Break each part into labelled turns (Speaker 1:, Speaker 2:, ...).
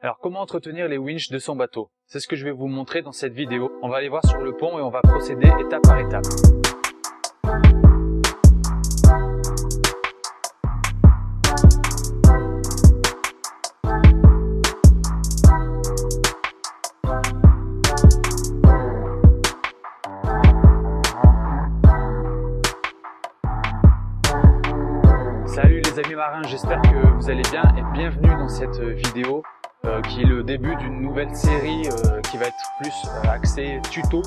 Speaker 1: Alors comment entretenir les winches de son bateau? C'est ce que je vais vous montrer dans cette vidéo. On va aller voir sur le pont et on va procéder étape par étape. Salut les amis marins, j'espère que vous allez bien et bienvenue dans cette vidéo euh, qui est le début d'une nouvelle série euh, qui va être plus euh, axée tuto.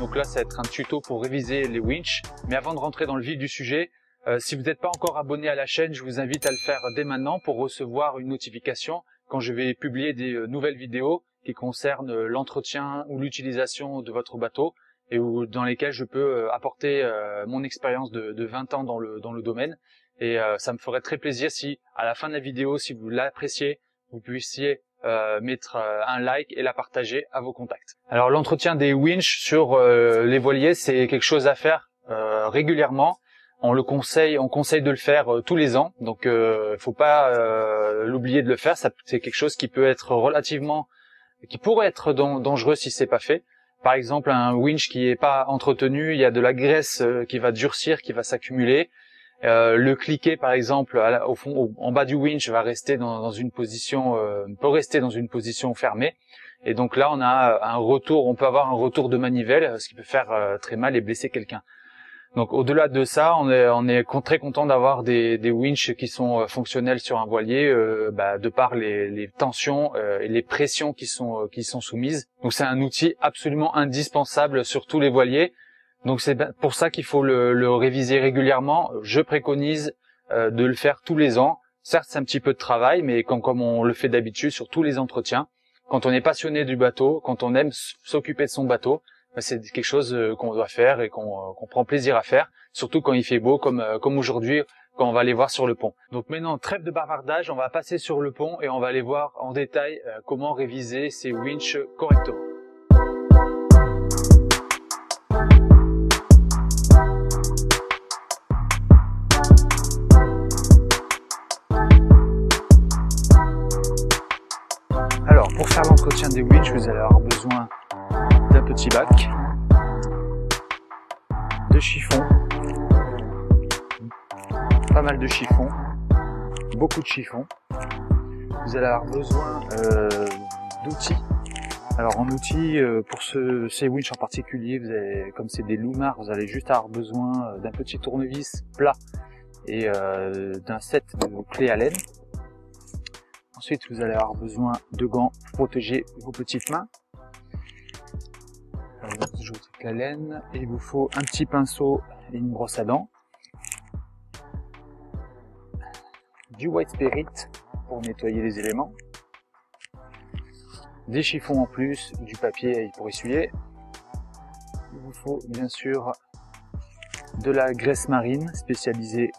Speaker 1: Donc là, ça va être un tuto pour réviser les winches. Mais avant de rentrer dans le vif du sujet, si vous n'êtes pas encore abonné à la chaîne, je vous invite à le faire dès maintenant pour recevoir une notification quand je vais publier des nouvelles vidéos qui concernent l'entretien ou l'utilisation de votre bateau et où, dans lesquelles je peux apporter mon expérience de, de, 20 ans dans le, dans le domaine. Et ça me ferait très plaisir si, à la fin de la vidéo, si vous l'appréciez, vous puissiez euh, mettre euh, un like et la partager à vos contacts. Alors l'entretien des winches sur euh, les voiliers, c'est quelque chose à faire régulièrement. On le conseille, on conseille de le faire tous les ans, donc euh, faut pas l'oublier de le faire. C'est quelque chose qui peut être relativement, qui pourrait être dangereux si c'est pas fait. Par exemple, un winch qui est pas entretenu, il y a de la graisse qui va durcir, qui va s'accumuler. Euh, le cliquet, par exemple, au fond, en bas du winch, va rester dans, une position, euh, peut rester dans une position fermée. Et donc là, on a un retour, on peut avoir un retour de manivelle, ce qui peut faire euh, très mal et blesser quelqu'un. Donc au-delà de ça, on est, on est très content d'avoir des, des winches qui sont fonctionnels sur un voilier, bah, de par les, les tensions et les pressions qui sont, qui sont soumises. Donc c'est un outil absolument indispensable sur tous les voiliers. Donc c'est pour ça qu'il faut le, réviser régulièrement. Je préconise euh, de le faire tous les ans. Certes, c'est un petit peu de travail, mais comme on le fait d'habitude sur tous les entretiens, quand on est passionné du bateau, quand on aime s'occuper de son bateau, ben, c'est quelque chose euh, qu'on doit faire et euh, qu'on prend plaisir à faire, surtout quand il fait beau, comme, comme aujourd'hui, quand on va aller voir sur le pont. Donc maintenant, trêve de bavardage, on va passer sur le pont et on va aller voir en détail comment réviser ces winches correctement. L'entretien des winches, vous allez avoir besoin d'un petit bac, de chiffon, pas mal de chiffon, beaucoup de chiffon. Vous allez avoir besoin euh, d'outils. Alors en outils, euh, pour ce, ces winches en particulier, vous avez, comme c'est des Lumar, vous allez juste avoir besoin d'un petit tournevis plat et euh, d'un set de clés à laine. Ensuite, vous allez avoir besoin de gants pour protéger vos petites mains. toujours avec la laine. Il vous faut un petit pinceau et une brosse à dents. Du white spirit pour nettoyer les éléments. Des chiffons en plus, du papier pour essuyer. Il vous faut bien sûr de la graisse marine spécialisée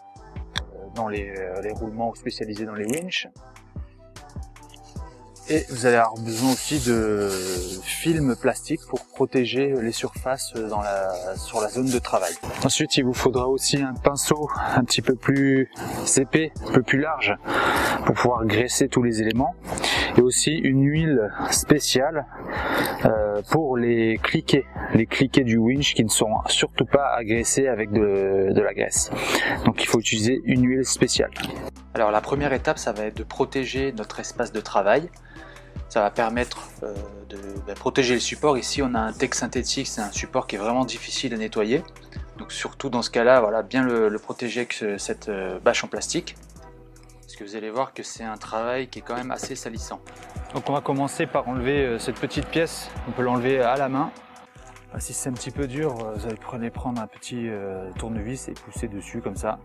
Speaker 1: euh, dans les, euh, les roulements ou spécialisée dans les winches. Et vous allez avoir besoin aussi de film plastique pour protéger les surfaces sur la zone de travail. Ensuite, il vous faudra aussi un pinceau un petit peu plus épais, un peu plus large pour pouvoir graisser tous les éléments. Et aussi une huile spéciale euh, pour les cliquets, les cliquets du winch qui ne sont surtout pas agressés avec de la graisse. Donc il faut utiliser une huile spéciale.
Speaker 2: Alors la première étape, ça va être de protéger notre espace de travail. Ça va permettre euh, de bah, protéger le support. Ici, on a un texte synthétique, c'est un support qui est vraiment difficile à nettoyer. Donc surtout dans ce cas-là, voilà, bien le, protéger avec cette euh, bâche en plastique. Parce que vous allez voir que c'est un travail qui est quand même assez salissant.
Speaker 1: Donc on va commencer par enlever euh, cette petite pièce. On peut l'enlever à la main. Ah, si c'est un petit peu dur, vous allez prendre un petit tournevis et pousser dessus comme ça.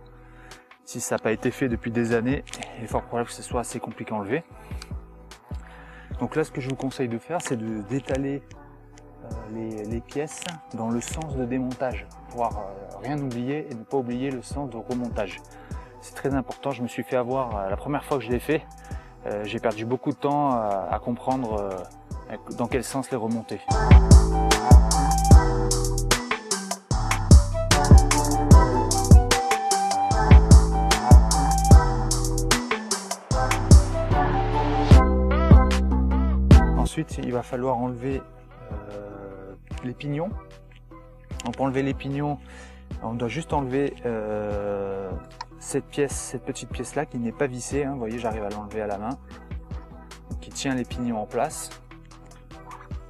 Speaker 1: Si ça n'a pas été fait depuis des années, il est fort probable que ce soit assez compliqué à enlever. Donc là, ce que je vous conseille de faire, c'est d'étaler euh, les, pièces dans le sens de démontage, pour pouvoir euh, rien oublier et ne pas oublier le sens de remontage. C'est très important, je me suis fait avoir euh, la première fois que je l'ai fait, j'ai perdu beaucoup de temps à comprendre dans quel sens les remonter. Il va falloir enlever euh, les pignons. Pour enlever les pignons, on doit juste enlever euh, cette pièce, cette petite pièce là qui n'est pas vissée. Hein. Vous voyez, j'arrive à l'enlever à la main, qui tient les pignons en place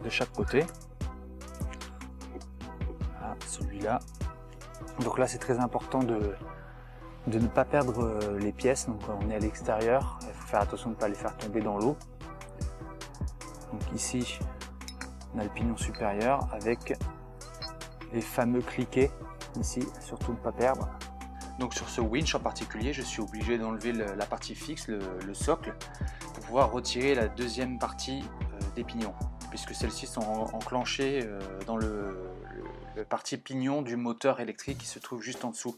Speaker 1: de chaque côté. celui-là. Donc là, c'est très important de, de ne pas perdre euh, les pièces. Donc on est à l'extérieur, il faut faire attention de ne pas les faire tomber dans l'eau. Donc ici, on a le pignon supérieur avec les fameux cliquets ici, surtout ne pas perdre. Donc sur ce winch en particulier, je suis obligé d'enlever la partie fixe, le, socle, pour pouvoir retirer la deuxième partie euh, des pignons, puisque celles-ci sont enclenchées euh, dans le, partie pignon du moteur électrique qui se trouve juste en dessous.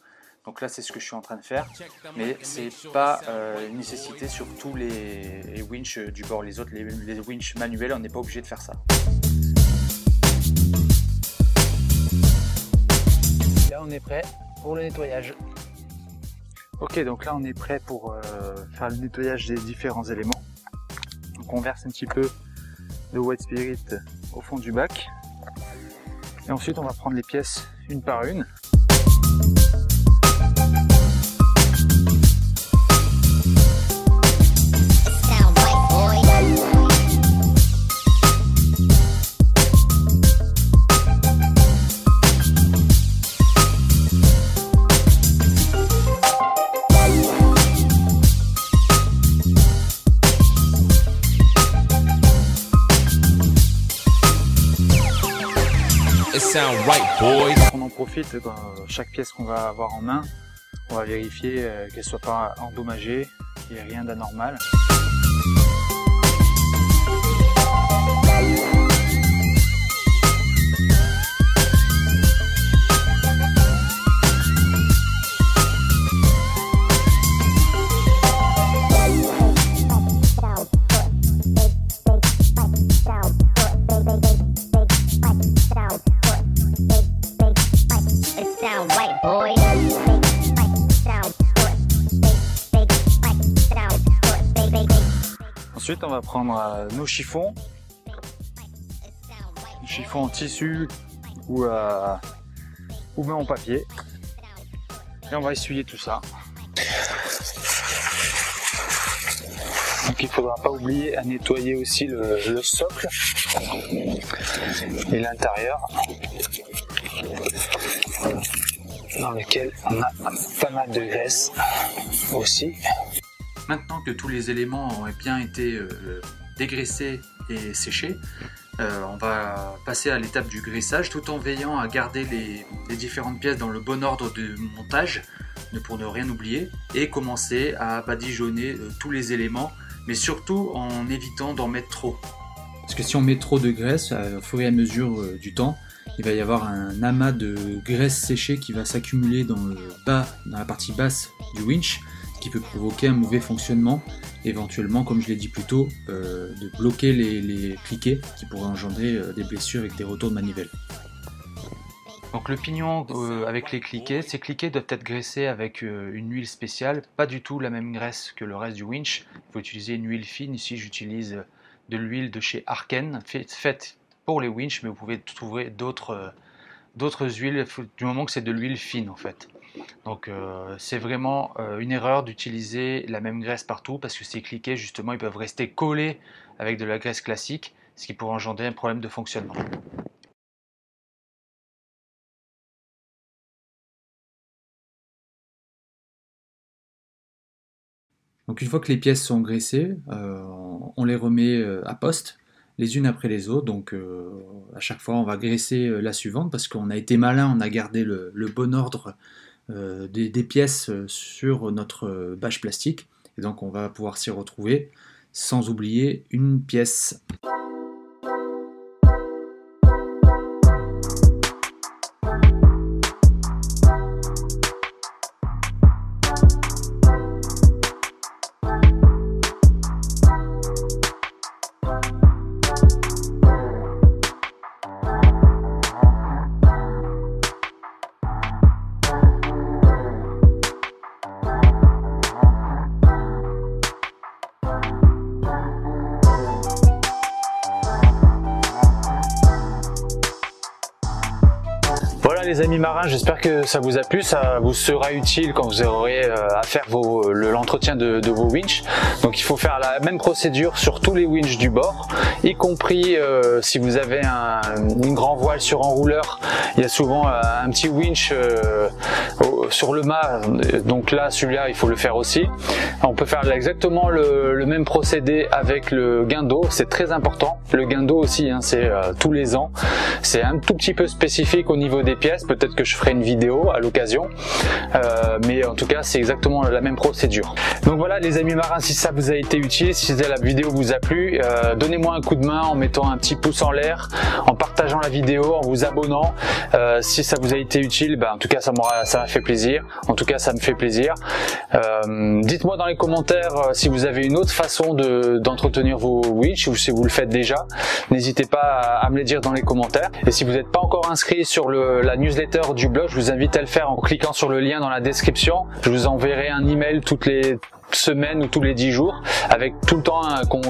Speaker 1: Donc là, c'est ce que je suis en train de faire, mais c'est pas euh, une nécessité sur tous les, les winches du bord. Les autres, les, les winches manuels, on n'est pas obligé de faire ça. Là, on est prêt pour le nettoyage. Ok, donc là, on est prêt pour euh, faire le nettoyage des différents éléments. Donc on verse un petit peu de white spirit au fond du bac. Et ensuite, on va prendre les pièces une par une. On en profite, euh, chaque pièce qu'on va avoir en main, on va vérifier euh, qu'elle soit pas endommagée, qu'il n'y ait rien d'anormal. Ensuite, on va prendre euh, nos chiffons, chiffons en tissu ou, euh, ou même en papier. Et on va essuyer tout ça. Donc il faudra pas oublier à nettoyer aussi le socle et l'intérieur dans lequel on a pas mal de graisse aussi. Maintenant que tous les éléments ont bien été euh, dégraissés et séchés, euh, on va passer à l'étape du graissage tout en veillant à garder les, différentes pièces dans le bon ordre de montage pour ne rien oublier et commencer à badigeonner euh, tous les éléments mais surtout en évitant d'en mettre trop. Parce que si on met trop de graisse au fur et à mesure du temps, il va y avoir un amas de graisse séchée qui va s'accumuler dans la partie basse du winch qui peut provoquer un mauvais fonctionnement, éventuellement, comme je l'ai dit plus tôt, euh, de bloquer les, cliquets qui pourraient engendrer euh, des blessures avec des retours de manivelle. Donc le pignon euh, avec les cliquets, ces cliquets doivent être graissés avec une huile spéciale, pas du tout la même graisse que le reste du winch. Il faut utiliser une huile fine. Ici j'utilise de l'huile de chez Arken, faite pour les winch, mais vous pouvez trouver d'autres huiles du moment que c'est de l'huile fine en fait. Donc euh, c'est vraiment euh, une erreur d'utiliser la même graisse partout parce que ces cliquets justement ils peuvent rester collés avec de la graisse classique, ce qui pourrait engendrer un problème de fonctionnement. Donc une fois que les pièces sont graissées, euh, on les remet à poste les unes après les autres. Donc à chaque fois on va graisser la suivante parce qu'on a été malin, on a gardé le bon ordre euh, des, pièces euh, sur notre euh, bâche plastique. Et donc on va pouvoir s'y retrouver sans oublier une pièce. Les amis marins, j'espère que ça vous a plu, ça vous sera utile quand vous aurez à faire l'entretien de, vos winches. Donc il faut faire la même procédure sur tous les winches du bord, y compris si vous avez un, une grand voile sur enrouleur, il y a souvent un petit winch sur le mât, donc là celui-là il faut le faire aussi. On peut faire exactement le, même procédé avec le guindeau, c'est très important. Le guindeau aussi, hein, c'est euh, tous les ans. C'est un tout petit peu spécifique au niveau des pièces, peut-être que je ferai une vidéo à l'occasion, euh, mais en tout cas c'est exactement la même procédure. Donc voilà les amis marins, si ça vous a été utile, si la vidéo vous a plu, euh, donnez-moi un coup de main en mettant un petit pouce en l'air, en partageant la vidéo, en vous abonnant. si ça vous a été utile, ben, en tout cas ça m'aura ça m'a fait plaisir. En tout cas ça me fait plaisir. Dites-moi dans les commentaires euh, si vous avez une autre façon d'entretenir vos winch ou si vous le faites déjà. N'hésitez pas à, me le dire dans les commentaires. Et si vous n'êtes pas encore inscrit sur la newsletter du blog, je vous invite à le faire en cliquant sur le lien dans la description. Je vous enverrai un email toutes les semaine ou tous les 10 jours avec tout le temps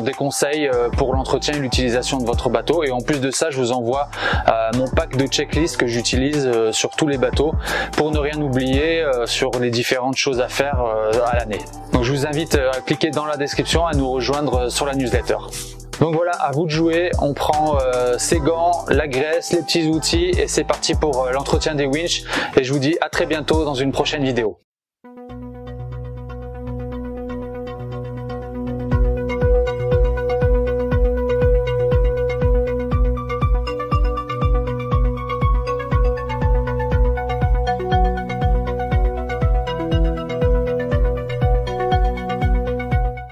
Speaker 1: des conseils euh, pour l'entretien et l'utilisation de votre bateau et en plus de ça je vous envoie euh, mon pack de checklist que j'utilise euh, sur tous les bateaux pour ne rien oublier sur les différentes choses à faire à l'année. Donc je vous invite à cliquer dans la description à nous rejoindre sur la newsletter. Donc voilà, à vous de jouer. On prend ses gants, la graisse, les petits outils et c'est parti pour l'entretien des winches. Et je vous dis à très bientôt dans une prochaine vidéo.